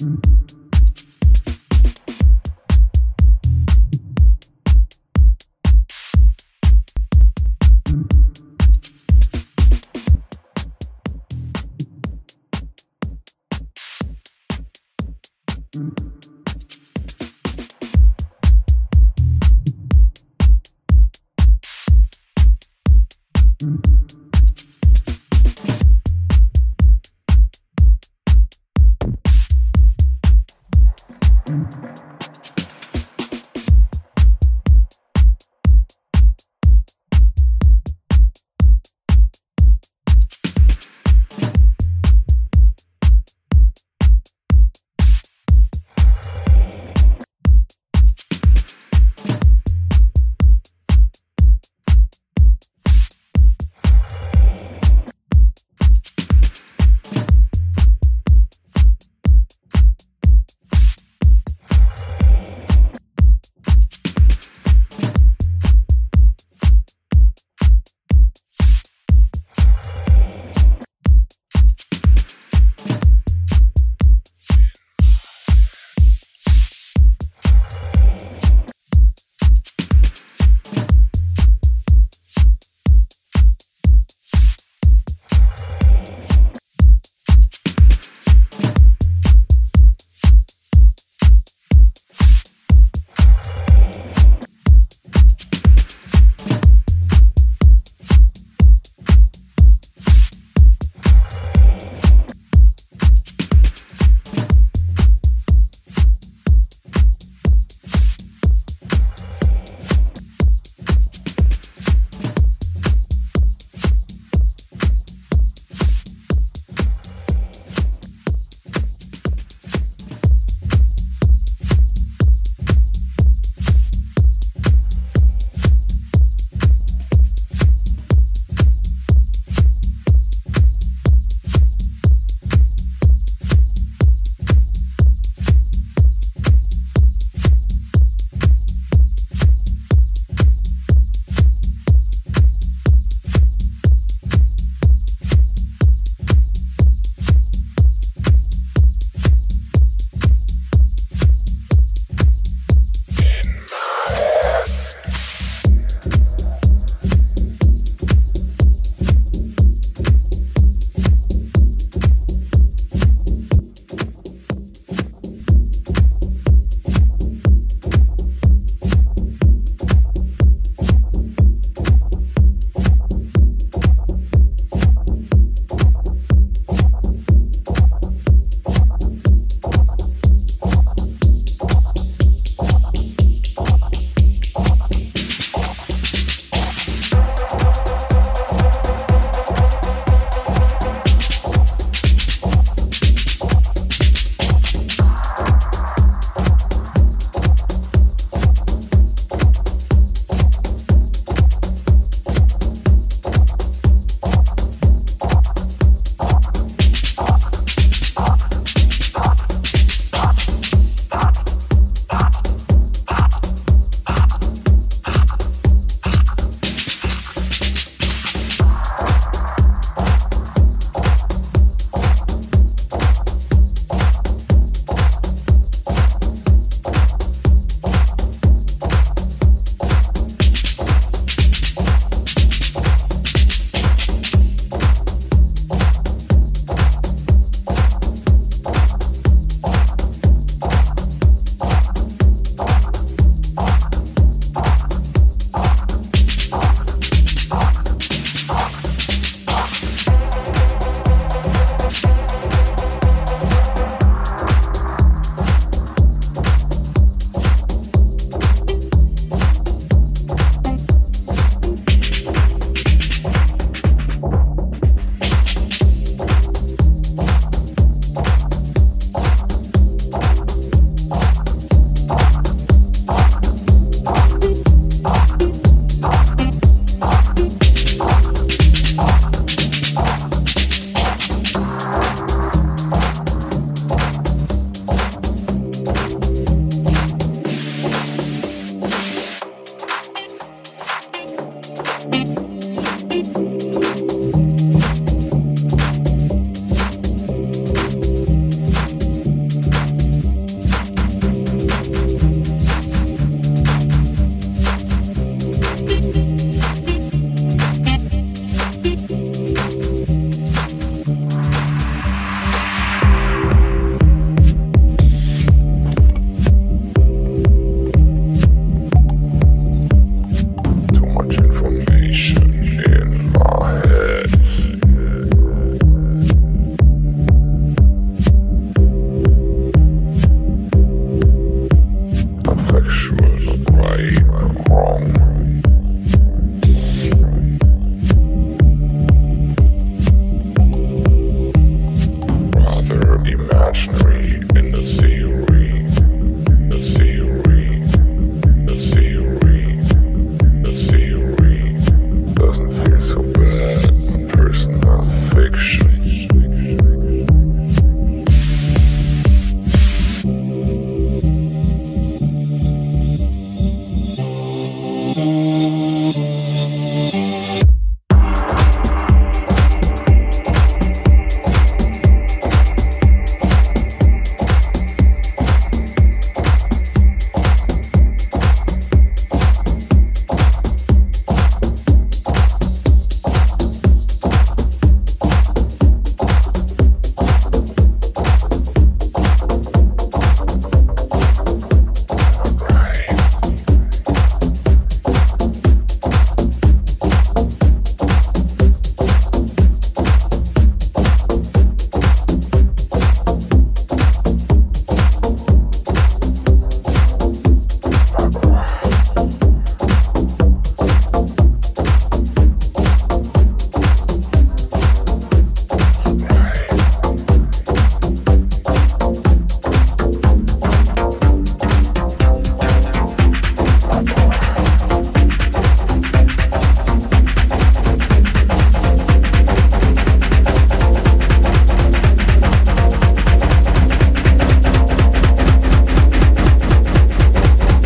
Mm-hmm.